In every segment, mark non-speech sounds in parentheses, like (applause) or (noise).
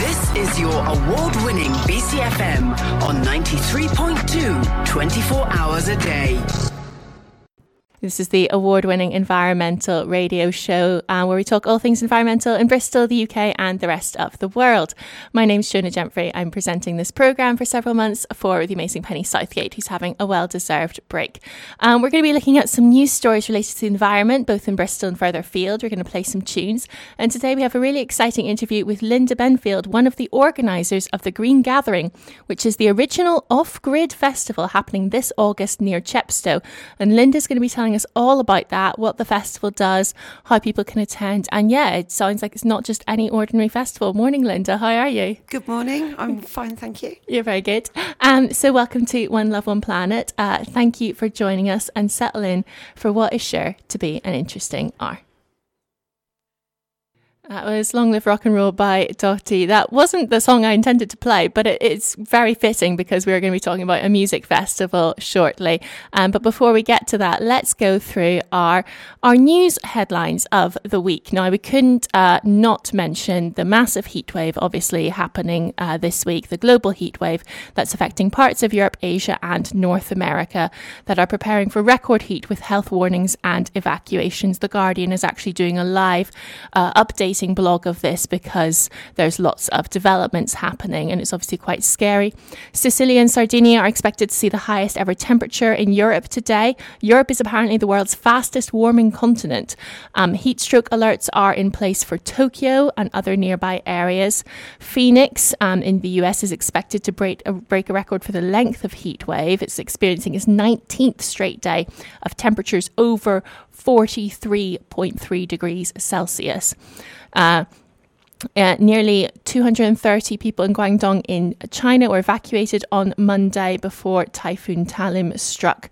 This is your award winning BCFM on 93.2, 24 hours a day. This is the award winning environmental radio show uh, where we talk all things environmental in Bristol, the UK, and the rest of the world. My name's Jonah Gemfrey. I'm presenting this programme for several months for the amazing Penny Southgate, who's having a well deserved break. Um, we're going to be looking at some news stories related to the environment, both in Bristol and further afield. We're going to play some tunes. And today we have a really exciting interview with Linda Benfield, one of the organisers of the Green Gathering, which is the original off grid festival happening this August near Chepstow. And Linda's going to be telling telling us all about that, what the festival does, how people can attend. And yeah, it sounds like it's not just any ordinary festival. Morning, Linda. How are you? Good morning. I'm fine, thank you. (laughs) You're very good. Um, so, welcome to One Love, One Planet. Uh, thank you for joining us and settle in for what is sure to be an interesting hour. That was Long Live Rock and Roll by Dottie. That wasn't the song I intended to play, but it, it's very fitting because we're going to be talking about a music festival shortly. Um, but before we get to that, let's go through our our news headlines of the week. Now, we couldn't uh, not mention the massive heatwave, obviously happening uh, this week, the global heatwave that's affecting parts of Europe, Asia, and North America that are preparing for record heat with health warnings and evacuations. The Guardian is actually doing a live uh, update blog of this because there's lots of developments happening and it's obviously quite scary. Sicily and Sardinia are expected to see the highest ever temperature in Europe today. Europe is apparently the world's fastest warming continent. Um, heat stroke alerts are in place for Tokyo and other nearby areas. Phoenix um, in the US is expected to break a, break a record for the length of heat wave. It's experiencing its 19th straight day of temperatures over 43.3 degrees Celsius. Uh, uh, nearly 230 people in Guangdong in China were evacuated on Monday before Typhoon Talim struck.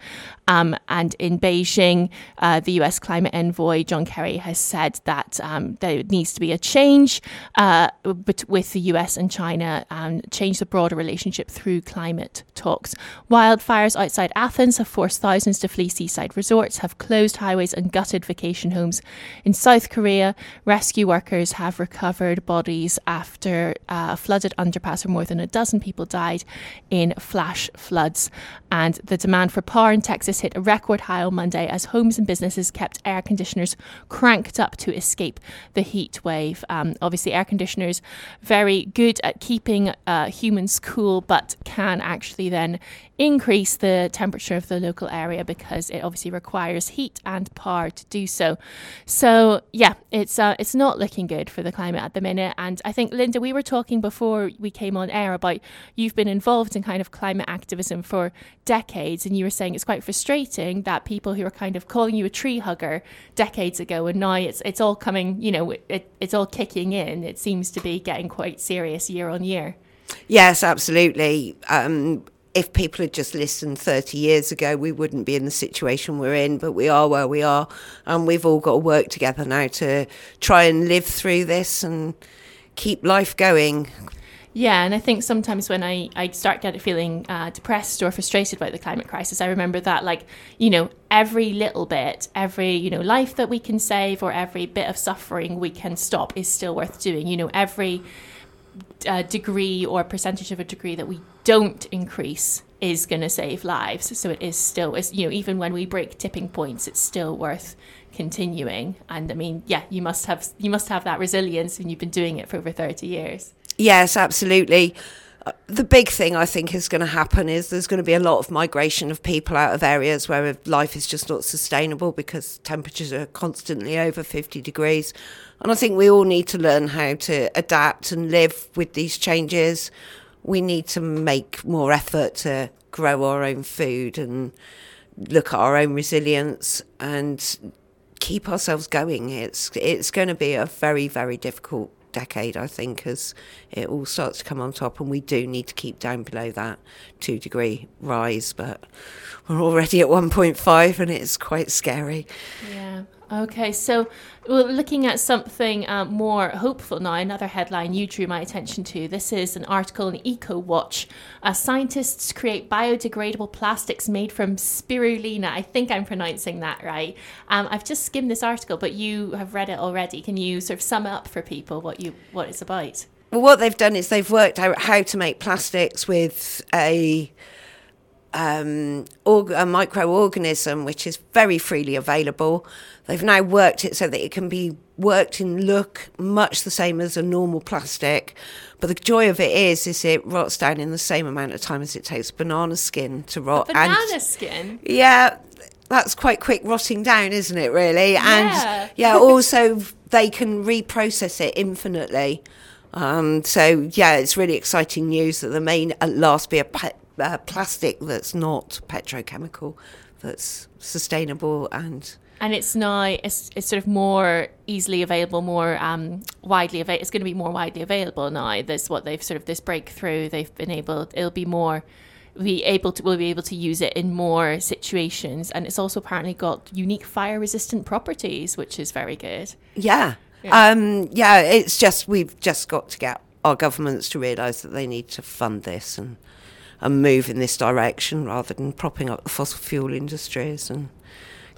Um, and in Beijing, uh, the US climate envoy John Kerry has said that um, there needs to be a change uh, with the US and China and change the broader relationship through climate talks. Wildfires outside Athens have forced thousands to flee seaside resorts, have closed highways and gutted vacation homes. In South Korea, rescue workers have recovered bodies after uh, a flooded underpass where more than a dozen people died in flash floods. And the demand for power in Texas hit a record high on Monday as homes and businesses kept air conditioners cranked up to escape the heat wave. Um, obviously, air conditioners very good at keeping uh, humans cool, but can actually then increase the temperature of the local area because it obviously requires heat and power to do so. So yeah, it's uh, it's not looking good for the climate at the minute. And I think Linda, we were talking before we came on air about you've been involved in kind of climate activism for decades, and you were saying it's quite frustrating that people who were kind of calling you a tree hugger decades ago, and now it's it's all coming, you know, it, it's all kicking in. It seems to be getting quite serious year on year. Yes, absolutely. Um, if people had just listened 30 years ago, we wouldn't be in the situation we're in, but we are where we are. And we've all got to work together now to try and live through this and keep life going. Yeah, and I think sometimes when I, I start getting feeling uh, depressed or frustrated about the climate crisis, I remember that, like, you know, every little bit, every, you know, life that we can save or every bit of suffering we can stop is still worth doing. You know, every uh, degree or percentage of a degree that we don't increase is going to save lives. So it is still, it's, you know, even when we break tipping points, it's still worth continuing. And I mean, yeah, you must have you must have that resilience, and you've been doing it for over thirty years. Yes, absolutely. The big thing I think is going to happen is there's going to be a lot of migration of people out of areas where life is just not sustainable because temperatures are constantly over 50 degrees. And I think we all need to learn how to adapt and live with these changes. We need to make more effort to grow our own food and look at our own resilience and keep ourselves going. It's it's going to be a very very difficult decade, I think, as it all starts to come on top, and we do need to keep down below that two degree rise. But we're already at 1.5, and it's quite scary. Yeah. Okay, so well, looking at something uh, more hopeful now, another headline you drew my attention to. This is an article in EcoWatch. Uh, scientists create biodegradable plastics made from spirulina. I think I'm pronouncing that right. Um, I've just skimmed this article, but you have read it already. Can you sort of sum up for people what you what it's about? Well, what they've done is they've worked out how to make plastics with a um, org- a microorganism which is very freely available. They've now worked it so that it can be worked and look much the same as a normal plastic. But the joy of it is, is it rots down in the same amount of time as it takes banana skin to rot. Banana and, skin. Yeah, that's quite quick rotting down, isn't it? Really, and Yeah. yeah, (laughs) also they can reprocess it infinitely. Um, so yeah, it's really exciting news that there may at last be a pe- uh, plastic that's not petrochemical, that's sustainable and And it's now it's, it's sort of more easily available, more um, widely available. It's going to be more widely available now. This what they've sort of this breakthrough. They've been able. It'll be more. Be able to. We'll be able to use it in more situations, and it's also apparently got unique fire resistant properties, which is very good. yeah, Um, yeah. It's just we've just got to get our governments to realise that they need to fund this and and move in this direction rather than propping up the fossil fuel industries and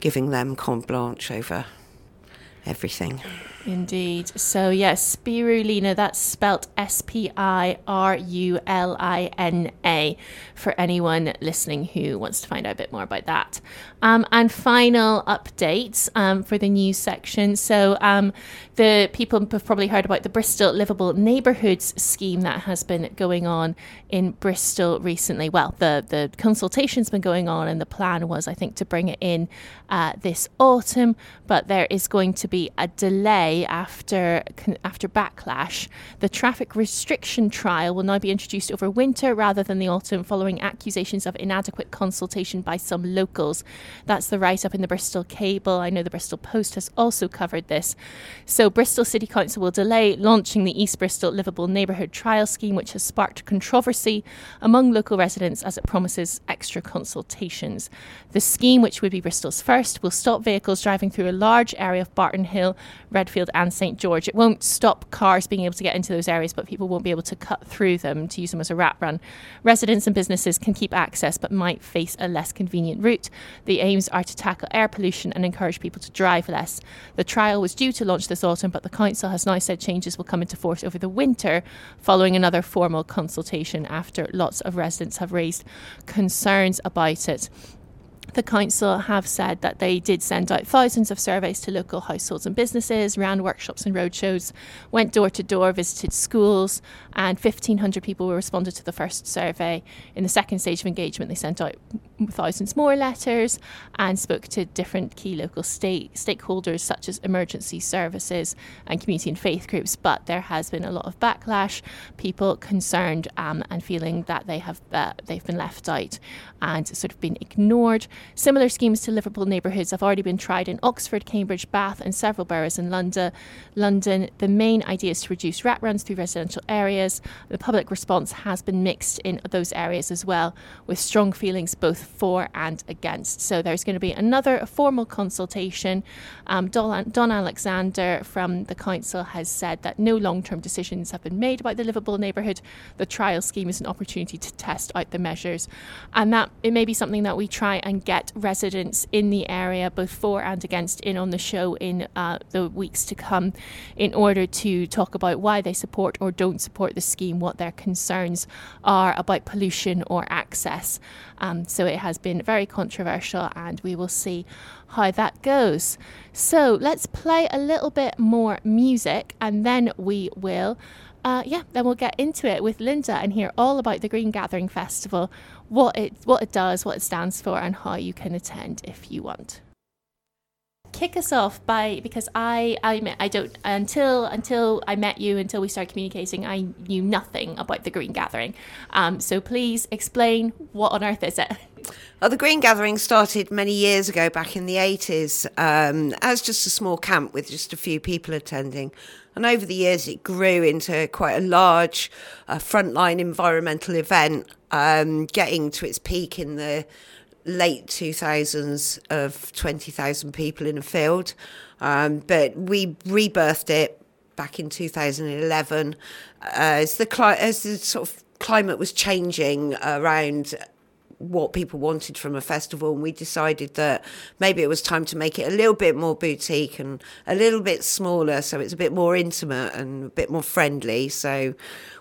giving them carte blanche over everything. Indeed. So yes, spirulina. That's spelt S P I R U L I N A for anyone listening who wants to find out a bit more about that. Um, and final updates um, for the news section. So um, the people have probably heard about the Bristol Livable Neighbourhoods scheme that has been going on in Bristol recently. Well, the the consultation's been going on, and the plan was, I think, to bring it in uh, this autumn. But there is going to be a delay after after backlash. The traffic restriction trial will now be introduced over winter rather than the autumn, following accusations of inadequate consultation by some locals. That's the write up in the Bristol Cable. I know the Bristol Post has also covered this. So, Bristol City Council will delay launching the East Bristol Livable Neighbourhood Trial Scheme, which has sparked controversy among local residents as it promises extra consultations. The scheme, which would be Bristol's first, will stop vehicles driving through a large area of Barton Hill, Redfield, and St George. It won't stop cars being able to get into those areas, but people won't be able to cut through them to use them as a rat run. Residents and businesses can keep access but might face a less convenient route. The aims are to tackle air pollution and encourage people to drive less. The trial was due to launch this autumn, but the council has now said changes will come into force over the winter following another formal consultation after lots of residents have raised concerns about it. The council have said that they did send out thousands of surveys to local households and businesses, ran workshops and roadshows, went door to door, visited schools, and 1,500 people responded to the first survey. In the second stage of engagement, they sent out thousands more letters and spoke to different key local state stakeholders such as emergency services and community and faith groups. But there has been a lot of backlash, people concerned um, and feeling that they have uh, they've been left out and sort of been ignored. Similar schemes to Livable neighbourhoods have already been tried in Oxford, Cambridge, Bath, and several boroughs in London. London. The main idea is to reduce rat runs through residential areas. The public response has been mixed in those areas as well, with strong feelings both for and against. So there's going to be another formal consultation. Um, Don, Alexander from the council has said that no long-term decisions have been made about the livable neighbourhood. The trial scheme is an opportunity to test out the measures, and that it may be something that we try and get residents in the area, both for and against, in on the show in uh, the weeks to come, in order to talk about why they support or don't support the scheme, what their concerns are about pollution or access. Um, so it has been very controversial, and we will see how that goes. So let's play a little bit more music, and then we will. Uh, yeah, then we'll get into it with Linda and hear all about the Green Gathering Festival, what it what it does, what it stands for, and how you can attend if you want. Kick us off by because I I I don't until until I met you until we started communicating I knew nothing about the Green Gathering, um, so please explain what on earth is it. Well, the Green Gathering started many years ago, back in the 80s, um, as just a small camp with just a few people attending. And over the years, it grew into quite a large uh, frontline environmental event, um, getting to its peak in the late 2000s of 20,000 people in a field. Um, but we rebirthed it back in 2011 as the, cli- as the sort of climate was changing around what people wanted from a festival, and we decided that maybe it was time to make it a little bit more boutique and a little bit smaller, so it's a bit more intimate and a bit more friendly. So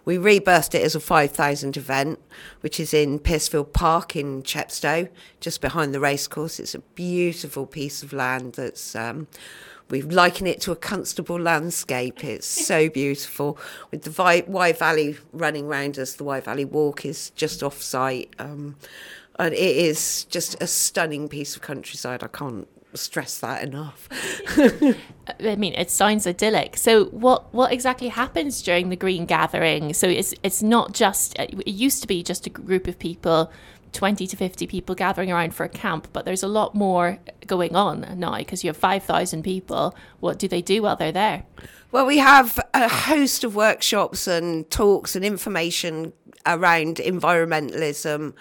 we rebirthed it as a 5,000 event, which is in Piercefield Park in Chepstow, just behind the racecourse. It's a beautiful piece of land that's. Um, we liken it to a constable landscape. It's so (laughs) beautiful with the Wye Valley running round us. The Wye Valley Walk is just off site. Um, and it is just a stunning piece of countryside. I can't stress that enough. (laughs) I mean, it sounds idyllic. So, what what exactly happens during the green gathering? So, it's it's not just it used to be just a group of people 20 to 50 people gathering around for a camp, but there's a lot more going on now because you have 5,000 people. What do they do while they're there? Well, we have a host of workshops and talks and information around environmentalism,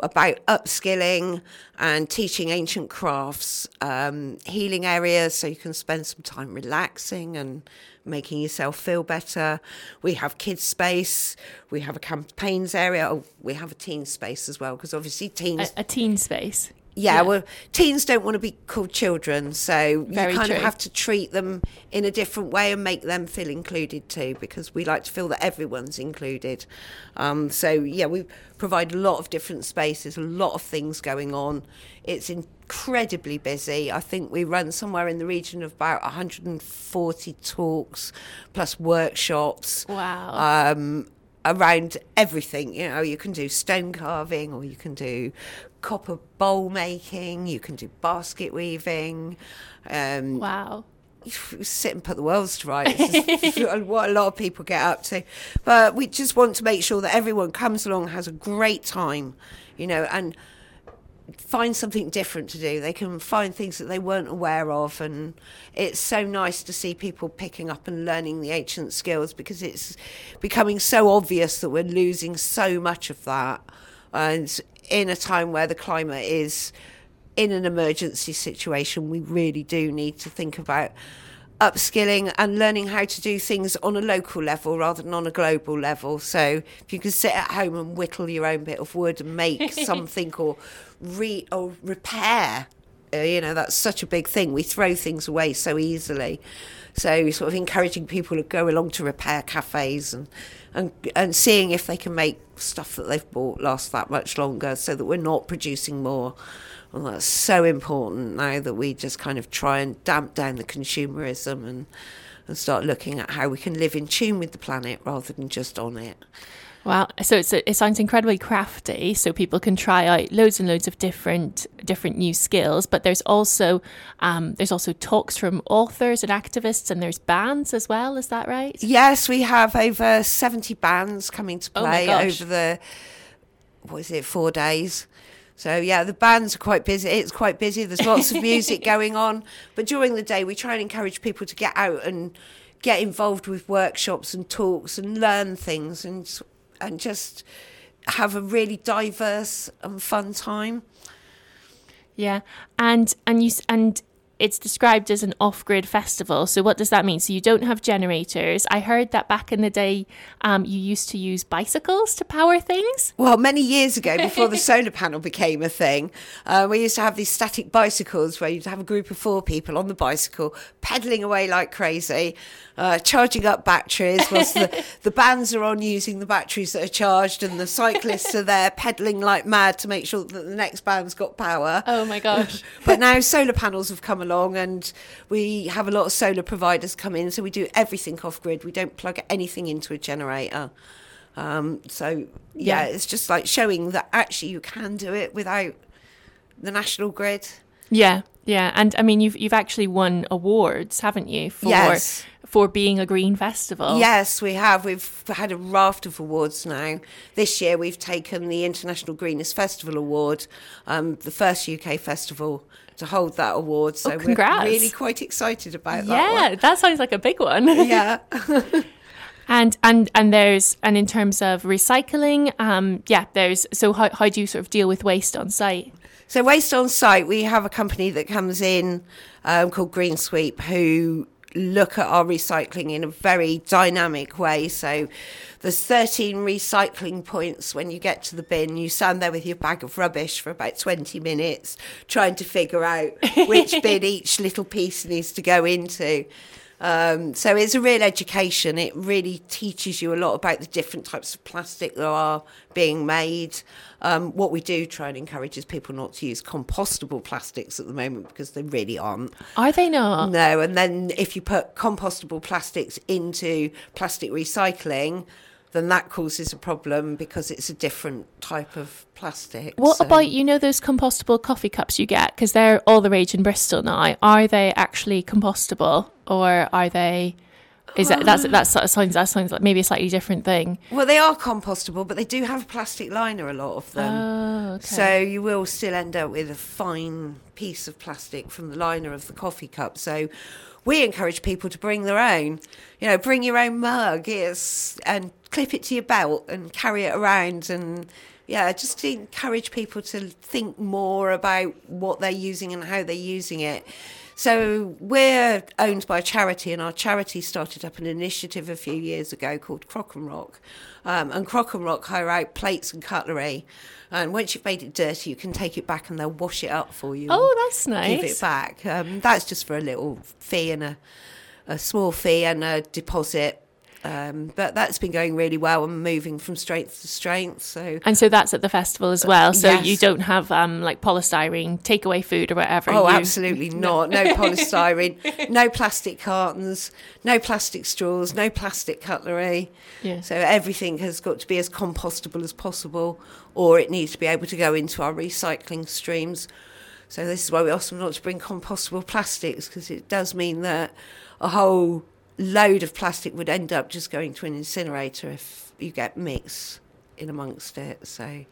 about upskilling and teaching ancient crafts, um, healing areas so you can spend some time relaxing and making yourself feel better. We have kids space. We have a campaigns area. Oh, we have a teen space as well because obviously teens. A, a teen space. Yeah, yeah, well, teens don't want to be called children, so Very you kind true. of have to treat them in a different way and make them feel included too, because we like to feel that everyone's included. Um, so yeah, we provide a lot of different spaces, a lot of things going on. It's incredibly busy. I think we run somewhere in the region of about 140 talks plus workshops. Wow. Um, around everything. You know, you can do stone carving or you can do copper bowl making, you can do basket weaving. Um, wow. Sit and put the worlds to rights. (laughs) (laughs) what a lot of people get up to. But we just want to make sure that everyone comes along, has a great time, you know, and find something different to do. They can find things that they weren't aware of, and it's so nice to see people picking up and learning the ancient skills because it's becoming so obvious that we're losing so much of that. And in a time where the climate is in an emergency situation, we really do need to think about upskilling and learning how to do things on a local level rather than on a global level. So if you can sit at home and whittle your own bit of wood and make (laughs) something or re or repair, uh, you know, that's such a big thing. We throw things away so easily. So sort of encouraging people to go along to repair cafes and and and seeing if they can make stuff that they've bought last that much longer so that we're not producing more. And that's so important now that we just kind of try and damp down the consumerism and, and start looking at how we can live in tune with the planet rather than just on it. Wow, so a, it sounds incredibly crafty. So people can try out loads and loads of different different new skills. But there's also um, there's also talks from authors and activists, and there's bands as well. Is that right? Yes, we have over seventy bands coming to Oh play gosh. over the what is it four days. So yeah, the bands are quite busy. It's quite busy. There's lots of music (laughs) going on, but during the day we try and encourage people to get out and get involved with workshops and talks and learn things and and just have a really diverse and fun time. Yeah, and and you and it's described as an off-grid festival. So what does that mean? So you don't have generators. I heard that back in the day, um, you used to use bicycles to power things. Well, many years ago, before the (laughs) solar panel became a thing, uh, we used to have these static bicycles where you'd have a group of four people on the bicycle pedaling away like crazy, uh, charging up batteries whilst the, (laughs) the bands are on using the batteries that are charged, and the cyclists are there pedaling like mad to make sure that the next band's got power. Oh my gosh. (laughs) but now solar panels have come along and we have a lot of solar providers come in so we do everything off grid we don't plug anything into a generator um, so yeah, Yeah. it's just like showing that actually you can do it without the national grid Yeah, yeah, and I mean you've you've actually won awards, haven't you, for Yes. for being a green festival? Yes, we have. We've had a raft of awards now. This year we've taken the International Greenest Festival Award, um, the first UK festival to hold that award. So Oh, we're really quite excited about that Yeah, that sounds like a big one. (laughs) Yeah. (laughs) and and and there's and in terms of recycling, um, yeah, there's so how how do you sort of deal with waste on site? So waste on site, we have a company that comes in um, called Green Sweep who look at our recycling in a very dynamic way. So there's 13 recycling points when you get to the bin. You stand there with your bag of rubbish for about 20 minutes trying to figure out which (laughs) bin each little piece needs to go into. Um, so it's a real education. It really teaches you a lot about the different types of plastic that are being made. Um, what we do try and encourage is people not to use compostable plastics at the moment because they really aren't. Are they not? No, and then if you put compostable plastics into plastic recycling, then that causes a problem because it's a different type of plastic. What So- about you know those compostable coffee cups you get because they're all the rage in Bristol now? Are they actually compostable or are they? Is that that's that sounds that sounds like maybe a slightly different thing? Well, they are compostable, but they do have a plastic liner, a lot of them. Oh, okay. So you will still end up with a fine piece of plastic from the liner of the coffee cup. So we encourage people to bring their own. You know, bring your own mug, and clip it to your belt and carry it around and. Yeah, just to encourage people to think more about what they're using and how they're using it. So we're owned by a charity, and our charity started up an initiative a few years ago called Crock and Rock. Um, and Crock and Rock hire out plates and cutlery. And once you've made it dirty, you can take it back and they'll wash it up for you. Oh, that's nice. Give it back. Um, that's just for a little fee and a, a small fee and a deposit. Um, but that's been going really well and moving from strength to strength. So And so that's at the festival as well. So yes. you don't have um like polystyrene takeaway food or whatever. Oh, you- absolutely (laughs) not. No polystyrene, (laughs) no plastic cartons, no plastic straws, no plastic cutlery. Yeah. So everything has got to be as compostable as possible, or it needs to be able to go into our recycling streams. So this is why we ask them not to bring compostable plastics because it does mean that a whole load of plastic would end up just going to an incinerator if you get mix in amongst it. So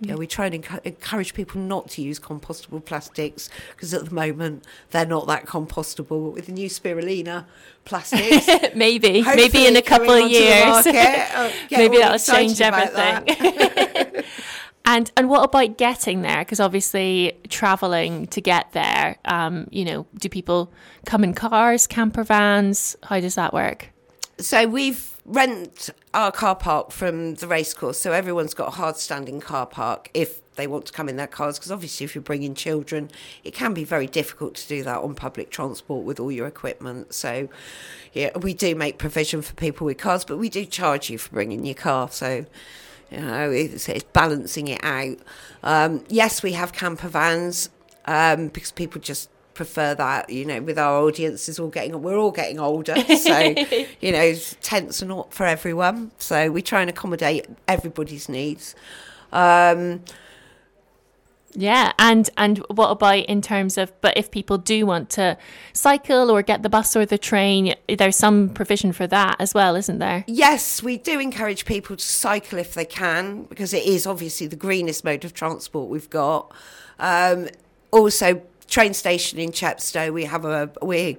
yeah, we try and encu- encourage people not to use compostable plastics because at the moment they're not that compostable. But with the new spirulina plastics, (laughs) maybe maybe in a couple of years. market, uh, (laughs) maybe that'll change everything. that. (laughs) and and what about getting there? Because obviously traveling to get there, um, you know, do people come in cars, camper vans? How does that work? So we've rent our car park from the racecourse, so everyone's got a hard standing car park if they want to come in their cars. Because obviously, if you're bringing children, it can be very difficult to do that on public transport with all your equipment. So, yeah, we do make provision for people with cars, but we do charge you for bringing your car. So. You know, it's, it's balancing it out. Um, yes, we have camper vans um, because people just prefer that. You know, with our audiences all getting, we're all getting older, so (laughs) you know, tents are not for everyone. So we try and accommodate everybody's needs. Um, Yeah, and and what about in terms of but if people do want to cycle or get the bus or the train, there's some provision for that as well, isn't there? Yes, we do encourage people to cycle if they can because it is obviously the greenest mode of transport we've got. Um, also, train station in Chepstow, we have a we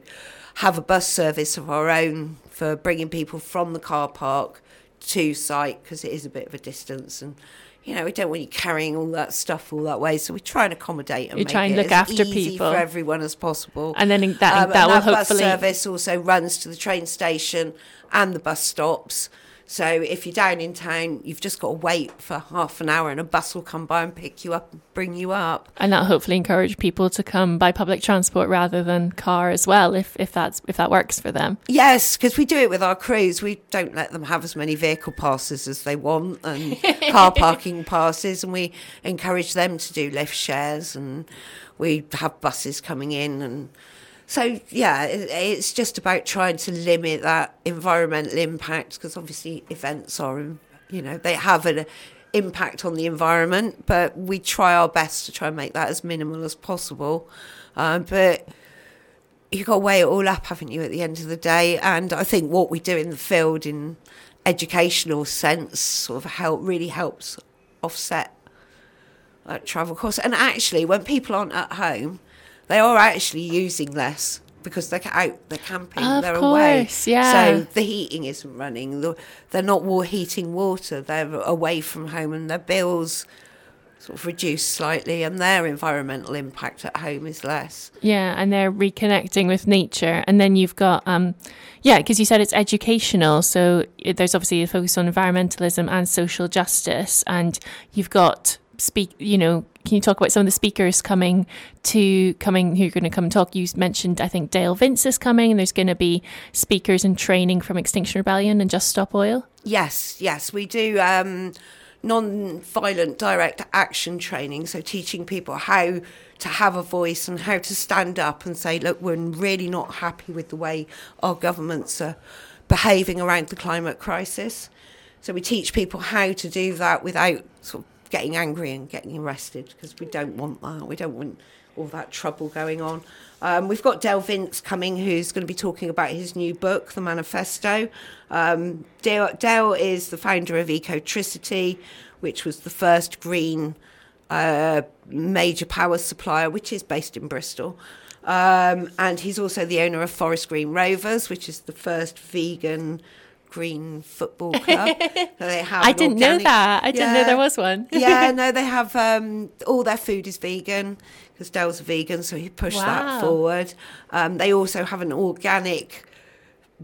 have a bus service of our own for bringing people from the car park to site because it is a bit of a distance and. You know, we don't want you carrying all that stuff all that way, so we try and accommodate and You make try and it look after easy people. for everyone as possible. And then that- Um, that and will bus hopefully- service also runs to the train station and the bus stops. So if you're down in town, you've just got to wait for half an hour, and a bus will come by and pick you up and bring you up. And that hopefully encourage people to come by public transport rather than car as well, if if that's if that works for them. Yes, because we do it with our crews. We don't let them have as many vehicle passes as they want and (laughs) car parking passes, and we encourage them to do lift shares, and we have buses coming in and. So yeah, it, it's just about trying to limit that environmental impact because obviously events are, you know, they have an impact on the environment, but we try our best to try and make that as minimal as possible. Um, but you've got to weigh it all up, haven't you, at the end of the day? And I think what we do in the field in educational sense sort of help really helps offset that travel costs. And actually, when people aren't at home, they are actually using less because they're out, they're camping, Of they're away. yeah. So the heating isn't running. They're not wa- heating water. They're away from home, and their bills sort of reduced slightly, and their environmental impact at home is less. Yeah, and they're reconnecting with nature. And then you've got, um, yeah, because you said it's educational. So there's obviously a focus on environmentalism and social justice. And you've got speak, you know, can you talk about some of the speakers coming to coming who are going to come talk? You mentioned, I think Dale Vince is coming, and there's going to be speakers and training from Extinction Rebellion and Just Stop Oil. Yes, yes, we do. Um, non-violent direct action training so teaching people how to have a voice and how to stand up and say look we're really not happy with the way our governments are behaving around the climate crisis so we teach people how to do that without sort of getting angry and getting arrested because we don't want that we don't want all that trouble going on um, we've got Dale Vince coming, who's going to be talking about his new book, The Manifesto. Um, Dale is the founder of Ecotricity, which was the first green uh, major power supplier, which is based in Bristol. Um, and he's also the owner of Forest Green Rovers, which is the first vegan green football (laughs) club. they have I didn't organic, know that. I didn't know there was one. yeah, (laughs) no, they have um, all their food is vegan because Dale's a vegan, so he pushed wow. that forward. Um, they also have an organic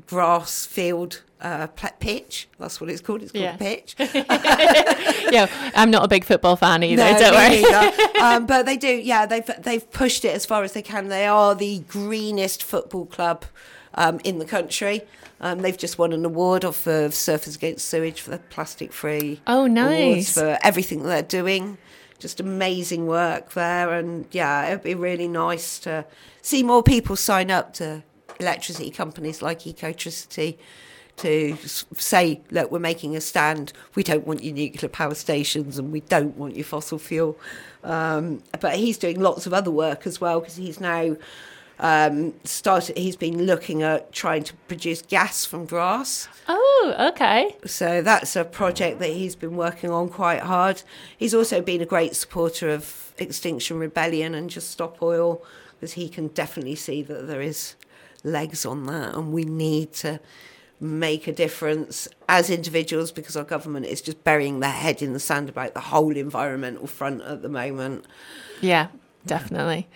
grass field uh, pitch. That's what it's called. It's called yeah. a pitch. (laughs) yeah, I'm not a big football fan either. No, don't worry. um, but they do. Yeah, they've they've pushed it as far as they can. They are the greenest football club um, in the country. Um, they've just won an award off of Surfers Against Sewage for the plastic free. Oh, nice. for everything they're doing. Just amazing work there. And yeah, it'd be really nice to see more people sign up to electricity companies like Ecotricity to say, look, we're making a stand. We don't want your nuclear power stations and we don't want your fossil fuel. Um, but he's doing lots of other work as well because he's now um, started. He's been looking at trying to produce gas from grass. Oh, okay. So that's a project that he's been working on quite hard. He's also been a great supporter of Extinction Rebellion and Just Stop Oil because he can definitely see that there is legs on that, and we need to make a difference as individuals because our government is just burying their head in the sand about the whole environmental front at the moment. Yeah, definitely.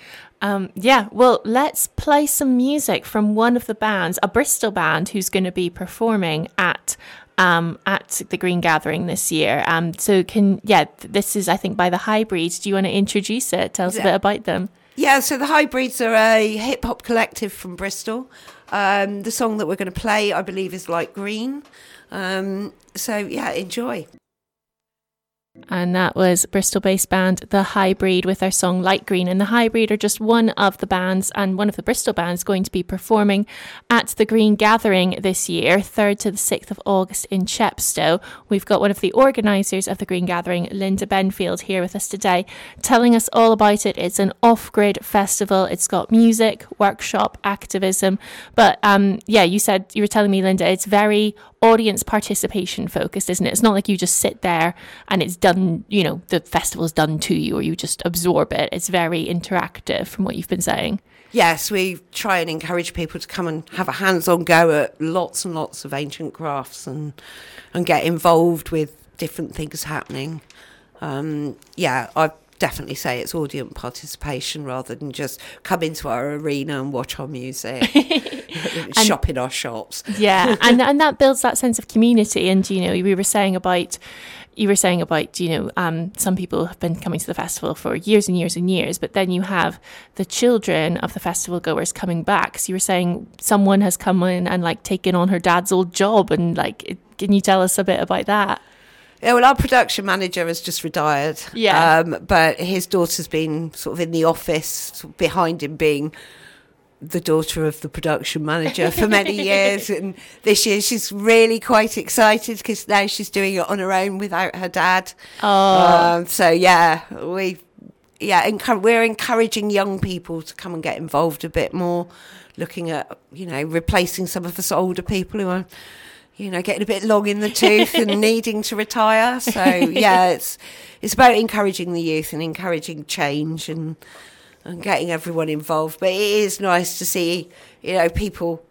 Um, yeah, well, let's play some music from one of the bands, a Bristol band who's going to be performing at um, at the Green Gathering this year. Um, so, can yeah, this is I think by the Hybrids. Do you want to introduce it? Tell us yeah. a bit about them. Yeah, so the Hybrids are a hip hop collective from Bristol. Um, the song that we're going to play, I believe, is Light Green. Um, so yeah, enjoy. And that was Bristol based band The Hybrid with their song Light Green. And The Hybrid are just one of the bands and one of the Bristol bands going to be performing at the Green Gathering this year, 3rd to the 6th of August in Chepstow. We've got one of the organisers of the Green Gathering, Linda Benfield, here with us today, telling us all about it. It's an off grid festival, it's got music, workshop, activism. But um, yeah, you said, you were telling me, Linda, it's very audience participation focused, isn't it? It's not like you just sit there and it's done, you know, the festival's done to you or you just absorb it. It's very interactive from what you've been saying. Yes, we try and encourage people to come and have a hands on go at lots and lots of ancient crafts and, and get involved with different things happening. Um, yeah, I definitely say it's audience participation rather than just come into our arena and watch our music, (laughs) (laughs) shop in our shops. Yeah, (laughs) and and that builds that sense of community. And you know, we were saying about you were saying about you know um, some people have been coming to the festival for years and years and years but then you have the children of the festival goers coming back so you were saying someone has come in and like taken on her dad's old job and like can you tell us a bit about that yeah, well, our production manager has just retired. Yeah. Um, but his daughter's been sort of in the office sort of behind him being the daughter of the production manager for many (laughs) years. And this year she's really quite excited because now she's doing it on her own without her dad. Oh. Um, so, yeah, we. Yeah, we're encouraging young people to come and get involved a bit more, looking at, you know, replacing some of us older people who are you know, getting a bit long in the tooth and (laughs) needing to retire. So yeah, it's it's about encouraging the youth and encouraging change and and getting everyone involved. But it is nice to see, you know, people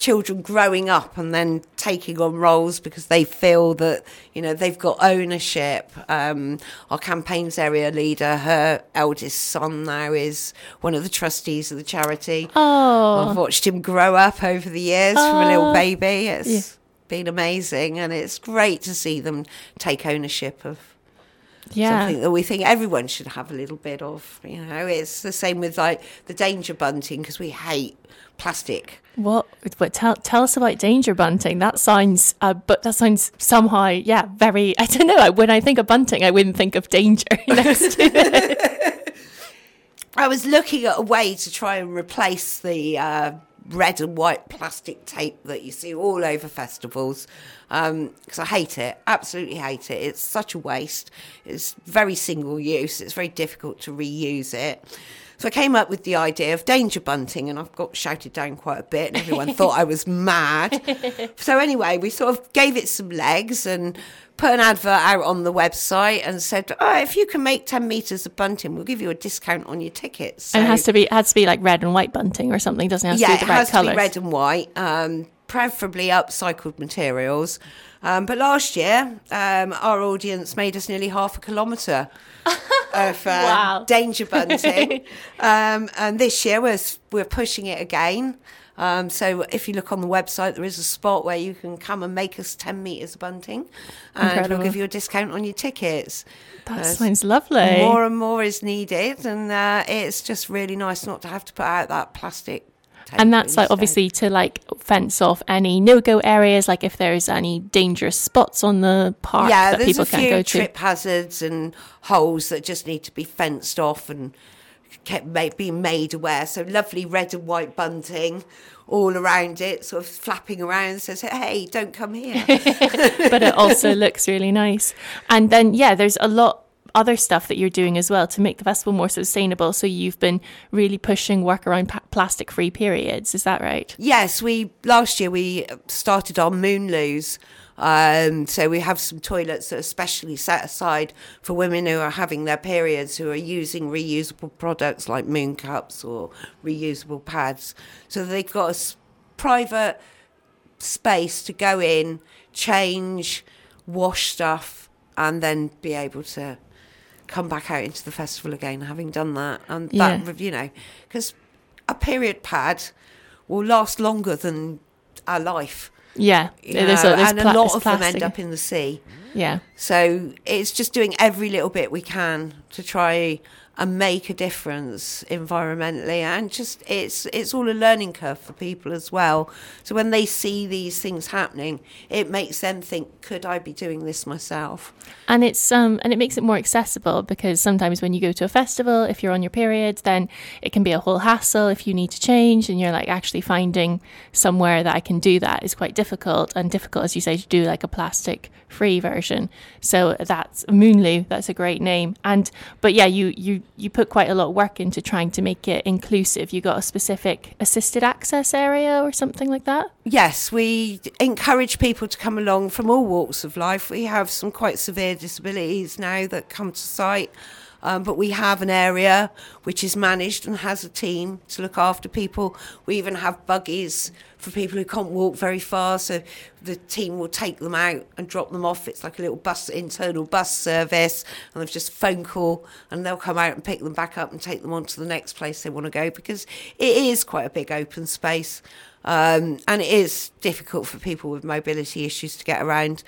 children growing up and then taking on roles because they feel that you know they've got ownership. Um, our campaigns area leader, her eldest son now is one of the trustees of the charity. Oh, I've watched him grow up over the years from a little Oh. baby. It's Yeah. Been amazing, and it's great to see them take ownership of yeah. something that we think everyone should have a little bit of. You know, it's the same with like the danger bunting because we hate plastic. What? But tell tell us about danger bunting. That sounds, uh, but that sounds somehow, yeah, very. (laughs) I don't know. When I think of bunting, I wouldn't think of danger (laughs) next to it. (laughs) I was looking at a way to try and replace the uh, red and white plastic tape that you see all over festivals um, because I hate it, absolutely hate it. It's such a waste. It's very single use. It's very difficult to reuse it. So I came up with the idea of danger bunting, and I've got shouted down quite a bit, and everyone thought I was mad. (laughs) So anyway, we sort of gave it some legs and put an advert out on the website and said, "Oh, if you can make ten meters of bunting, we'll give you a discount on your tickets." and it has to be it has to be like red and white bunting or something. Doesn't it have yeah, to it be the right has colours. to be red and white, um, preferably upcycled materials. Um, but last year, um, our audience made us nearly half a kilometre of uh, (laughs) Wow. danger bunting, (laughs) um, and this year we're we're pushing it again. Um, so if you look on the website, there is a spot where you can come and make us ten meters of bunting, and Incredible. we'll give you a discount on your tickets. That Uh, sounds lovely. More and more is needed, and uh, it's just really nice not to have to put out that plastic. And that's like obviously to like fence off any no-go areas like if there's any dangerous spots on the park yeah, that there's people few go to trip hazards and holes that just need to be fenced off and kept ma- being made aware. So lovely red and white bunting all around it, sort of flapping around, says, "Hey, don't come here." (laughs) but it also (laughs) looks really nice and then yeah there's a lot other stuff that you're doing as well to make the festival more sustainable so you've been really pushing work around pa- plastic free periods is that right Yes, we last year we started our moon loos. Um, so we have some toilets that are specially set aside for women who are having their periods who are using reusable products like moon cups or reusable pads. So they've got a s- private space to go in, change, wash stuff, and then be able to come back out into the festival again, having done that. And Yeah. that, you know, because a period pad will last longer than our life. yeah you there's a, there's and pla- a lot of them end up in the sea. yeah So it's just doing every little bit we can to try and make a difference environmentally, and just it's it's all a learning curve for people as well. So when they see these things happening, it makes them think, could I be doing this myself? and it's um and it makes it more accessible because sometimes when you go to a festival if you're on your period then it can be a whole hassle if you need to change and you're like actually finding somewhere that I can do that is quite difficult and difficult as you say to do like a plastic free version so that's Moonloo that's a great name and but yeah you you you put quite a lot of work into trying to make it inclusive. You got a specific assisted access area or something like that? Yes, we encourage people to come along from all walks of life. We have some quite severe disabilities now that come to site, um, but we have an area which is managed and has a team to look after people. We even have buggies for people who can't walk very far, so the team will take them out and drop them off. It's like a little bus, internal bus service, and they've just phone call, and they'll come out and pick them back up and take them on to the next place they want to go because it is quite a big open space. Um, and it is difficult for people with mobility issues to get around.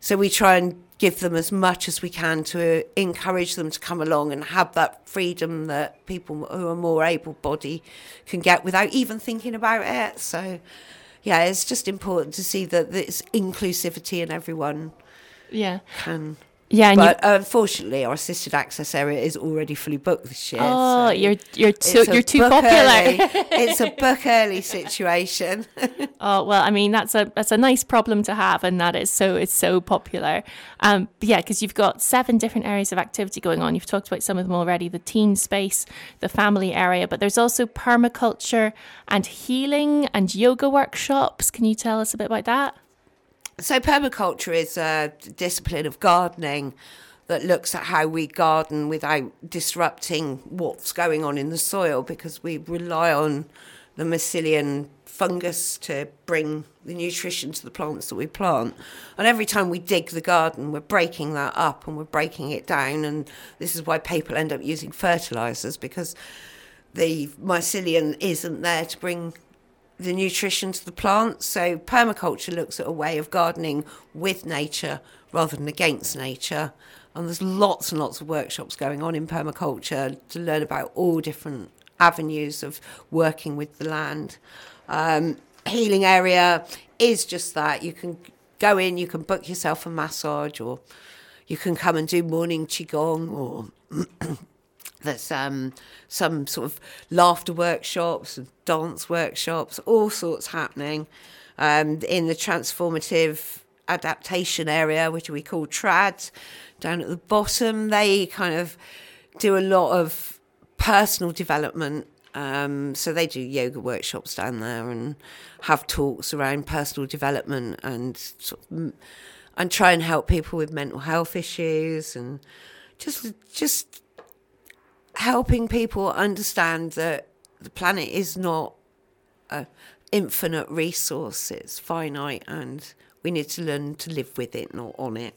So we try and give them as much as we can to encourage them to come along and have that freedom that people who are more able bodied can get without even thinking about it. So, yeah, it's just important to see that there's inclusivity and everyone yeah can. Yeah and But unfortunately, our assisted access area is already fully booked this year. oh so you're you're too you're too popular (laughs) it's a book early situation. (laughs) Oh well, I mean that's a that's a nice problem to have, and that is so it's so popular. Um, yeah, because you've got seven different areas of activity going on. You've talked about some of them already: the teen space, the family area, but there's also permaculture and healing and yoga workshops. Can you tell us a bit about that? So, permaculture is a discipline of gardening that looks at how we garden without disrupting what's going on in the soil because we rely on the mycelium fungus to bring the nutrition to the plants that we plant. And every time we dig the garden, we're breaking that up and we're breaking it down. And this is why people end up using fertilizers because the mycelium isn't there to bring the nutrition to the plants. So permaculture looks at a way of gardening with nature rather than against nature. And there's lots and lots of workshops going on in permaculture to learn about all different avenues of working with the land. Um, healing area is just that. You can go in, you can book yourself a massage, or you can come and do morning qigong, or (clears throat) there's um, some sort of laughter workshops, dance workshops, all sorts happening um, in the transformative adaptation area, which we call TRAD. Down at the bottom, they kind of do a lot of personal development. Um, so they do yoga workshops down there and have talks around personal development and and try and help people with mental health issues and just just helping people understand that the planet is not an infinite resource; it's finite, and we need to learn to live with it, not on it.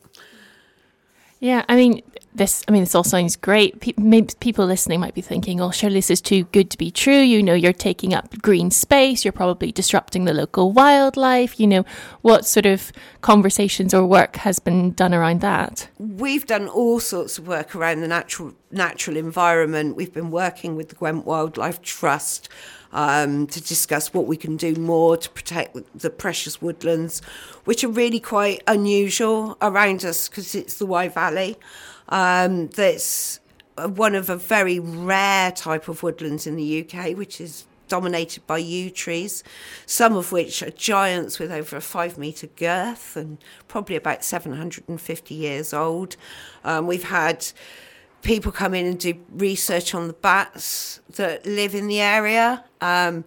Yeah, I mean, this. I mean, this all sounds great. Pe- maybe people listening might be thinking, "Oh, surely this is too good to be true." You know, you're taking up green space. You're probably disrupting the local wildlife. You know, what sort of conversations or work has been done around that? We've done all sorts of work around the natural natural environment. We've been working with the Gwent Wildlife Trust um, to discuss what we can do more to protect the precious woodlands, which are really quite unusual around us because it's the Wye Valley. Um, that's one of a very rare type of woodlands in the UK, which is dominated by yew trees, some of which are giants with over a five metre girth and probably about 750 years old. Um, we've had people come in and do research on the bats that live in the area. Um,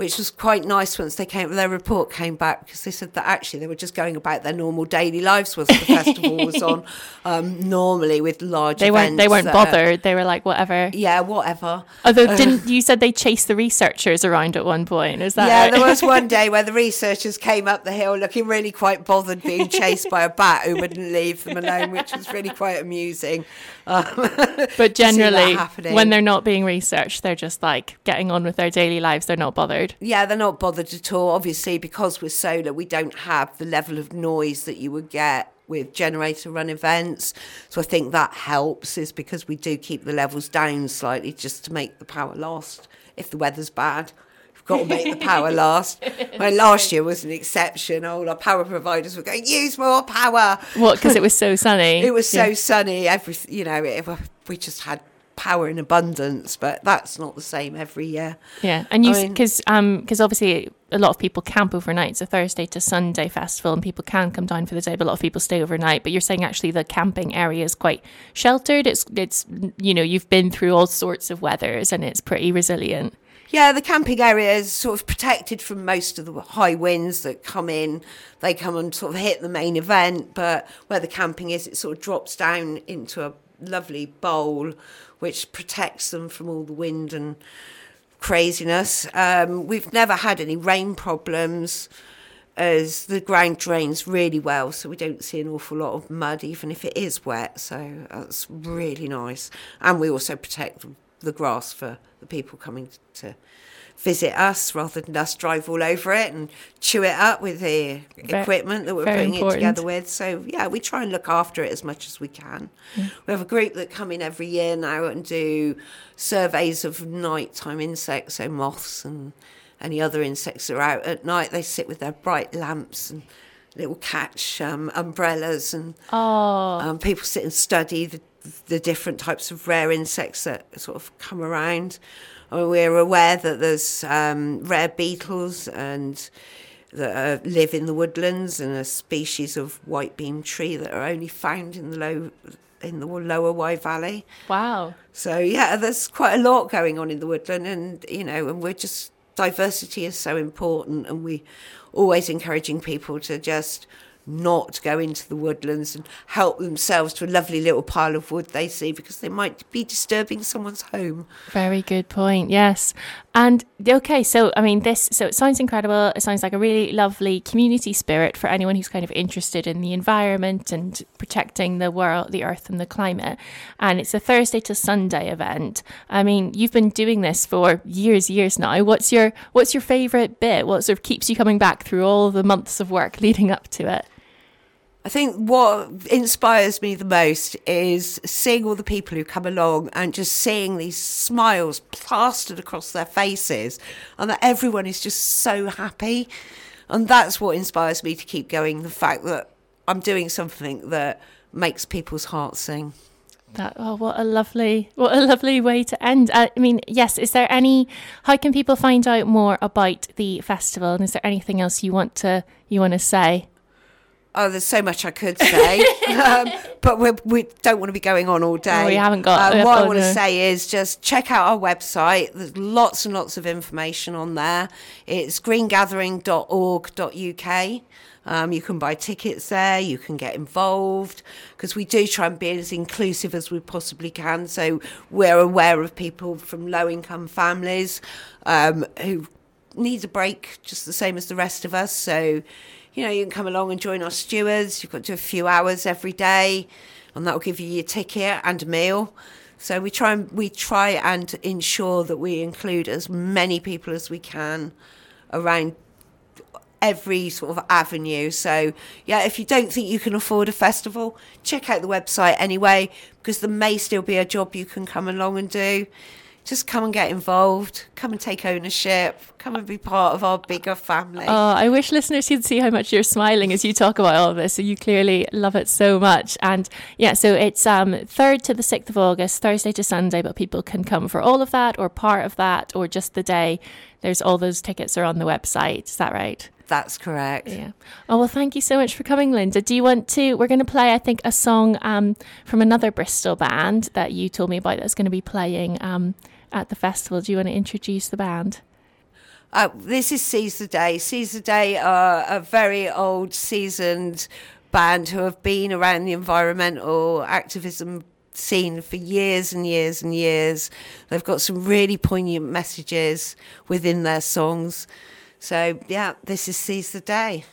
which was quite nice once they came. Their report came back because they said that actually they were just going about their normal daily lives whilst the festival was (laughs) on. Um, normally with large, they weren't they weren't that, bothered. They were like whatever. Yeah, whatever. Although didn't you said they chased the researchers around at one point? Is that yeah? Right? There was one (laughs) day where the researchers came up the hill looking really quite bothered, being chased by a bat who wouldn't leave them alone, which was really quite amusing. Um, (laughs) but generally, when they're not being researched, they're just like getting on with their daily lives. They're not bothered. Yeah, they're not bothered at all. Obviously, because we're solar, we don't have the level of noise that you would get with generator run events. So I think that helps, is because we do keep the levels down slightly just to make the power last if the weather's bad. We've got to make the power (laughs) last. Well, last year was an exception. All our power providers were going, use more power. What? Because it was so sunny. (laughs) it was so yeah. sunny. Every, you know, it, we just had power in abundance, but that's not the same every year. Yeah, and you because um because obviously a lot of people camp overnight. It's a Thursday to Sunday festival, and people can come down for the day. But a lot of people stay overnight. But you're saying actually the camping area is quite sheltered. It's it's you know you've been through all sorts of weathers, and it's pretty resilient. Yeah, the camping area is sort of protected from most of the high winds that come in. They come and sort of hit the main event, but where the camping is, it sort of drops down into a lovely bowl which protects them from all the wind and craziness. Um, we've never had any rain problems as the ground drains really well, so we don't see an awful lot of mud, even if it is wet. So that's really nice. And we also protect the grass for the people coming to visit us rather than us drive all over it and chew it up with the very, equipment that we're putting important. it together with. So yeah, we try and look after it as much as we can. Yeah. We have a group that come in every year now and do surveys of nighttime insects, so moths and any other insects that are out at night. They sit with their bright lamps and little catch um, umbrellas and oh. um, people sit and study the, the different types of rare insects that sort of come around. We're aware that there's um, rare beetles and that uh, live in the woodlands and a species of white beam tree that are only found in the low in the lower Wye Valley. Wow. So yeah, there's quite a lot going on in the woodland, and you know, and we're just diversity is so important, and we always encouraging people to just not go into the woodlands and help themselves to a lovely little pile of wood they see because they might be disturbing someone's home. Very good point. Yes. And okay, so I mean, this, so it sounds incredible. It sounds like a really lovely community spirit for anyone who's kind of interested in the environment and protecting the world, the earth, and the climate. And it's a Thursday to Sunday event. I mean, you've been doing this for years, years now. What's your What's your favourite bit? What sort of keeps you coming back through all the months of work leading up to it? I think what inspires me the most is seeing all the people who come along and just seeing these smiles plastered across their faces and that everyone is just so happy. And that's what inspires me to keep going the fact that I'm doing something that makes people's hearts sing. That oh, what a lovely, what a lovely way to end. Uh, I mean, yes. Is there any? How can people find out more about the festival? And is there anything else you want to you want to say? Oh, there's so much I could say, (laughs) um, but we we don't want to be going on all day. Oh, we haven't got. Um, what I want to say is just check out our website. There's lots and lots of information on there. It's greengathering.org.uk. Um, you can buy tickets there. You can get involved because we do try and be as inclusive as we possibly can. So we're aware of people from low-income families um, who need a break, just the same as the rest of us. So you know, you can come along and join our stewards. You've got to do a few hours every day, and that will give you your ticket and a meal. So we try and we try and ensure that we include as many people as we can around every sort of avenue. So yeah, if you don't think you can afford a festival, check out the website anyway, because there may still be a job you can come along and do just come and get involved, come and take ownership, come and be part of our bigger family. Oh, I wish listeners could see how much you're smiling as you talk about all of this. So you clearly love it so much. And yeah, so it's um 3rd to the 6th of August, Thursday to Sunday, but people can come for all of that or part of that or just the day. There's all those tickets are on the website. Is that right? That's correct. Yeah. Oh well, thank you so much for coming, Linda. Do you want to? We're going to play, I think, a song um, from another Bristol band that you told me about that's going to be playing um, at the festival. Do you want to introduce the band? Uh, this is Seize the Day. Seize the Day are a very old, seasoned band who have been around the environmental activism scene for years and years and years. They've got some really poignant messages within their songs. So, yeah, this is Seize the Day.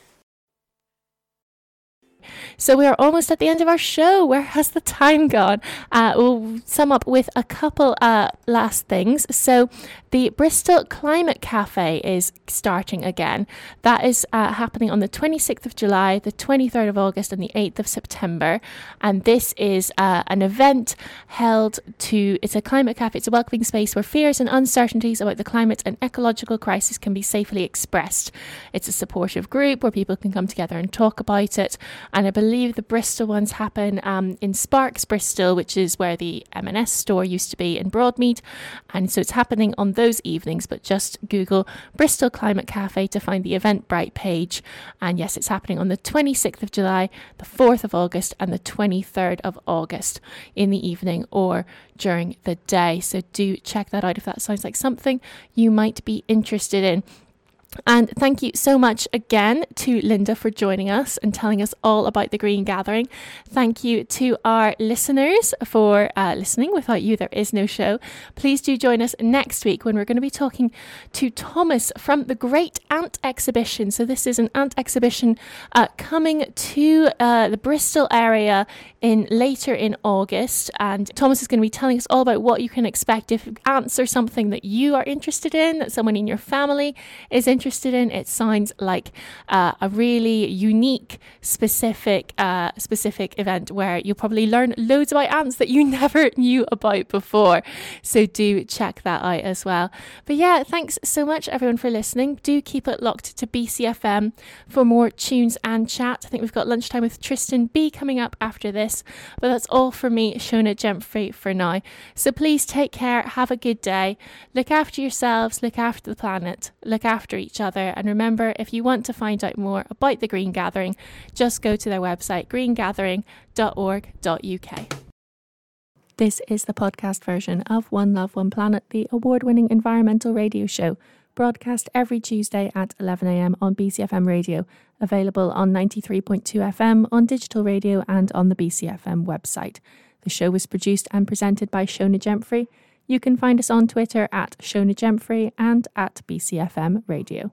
So we are almost at the end of our show. Where has the time gone? Uh, we'll sum up with a couple uh, last things. So the Bristol Climate Cafe is starting again. That is uh, happening on the 26th of July, the 23rd of August, and the 8th of September. And this is uh, an event held to, it's a climate cafe, it's a welcoming space where fears and uncertainties about the climate and ecological crisis can be safely expressed. It's a supportive group where people can come together and talk about it. And I believe the Bristol ones happen um, in Sparks, Bristol, which is where the M&S store used to be in Broadmead. And so it's happening on those evenings, but just Google Bristol Climate Cafe to find the Eventbrite page. And yes, it's happening on the 26th of July, the 4th of August, and the 23rd of August in the evening or during the day. So do check that out if that sounds like something you might be interested in. And thank you so much again to Linda for joining us and telling us all about the Green Gathering. Thank you to our listeners for uh, listening. Without you, there is no show. Please do join us next week when we're going to be talking to Thomas from the Great Ant Exhibition. So, this is an ant exhibition uh, coming to uh, the Bristol area in later in August. And Thomas is going to be telling us all about what you can expect if ants are something that you are interested in, that someone in your family is interested in. It sounds like uh, a really unique, specific, uh, specific event where you'll probably learn loads about ants that you (laughs) never knew about before. So do check that out as well. But yeah, thanks so much everyone for listening. Do keep it locked to BCFM for more tunes and chat. I think we've got lunchtime with Tristan B coming up after this. But that's all for me, Shona Gemfrey, for now. So please take care, have a good day, look after yourselves, look after the planet, look after each each other. And remember, if you want to find out more about the Green Gathering, just go to their website, greengathering.org.uk. This is the podcast version of One Love, One Planet, the award winning environmental radio show, broadcast every Tuesday at 11am on BCFM radio, available on 93.2 FM, on digital radio, and on the BCFM website. The show was produced and presented by Shona Gemfrey. You can find us on Twitter at Shona Gemfrey and at BCFM Radio.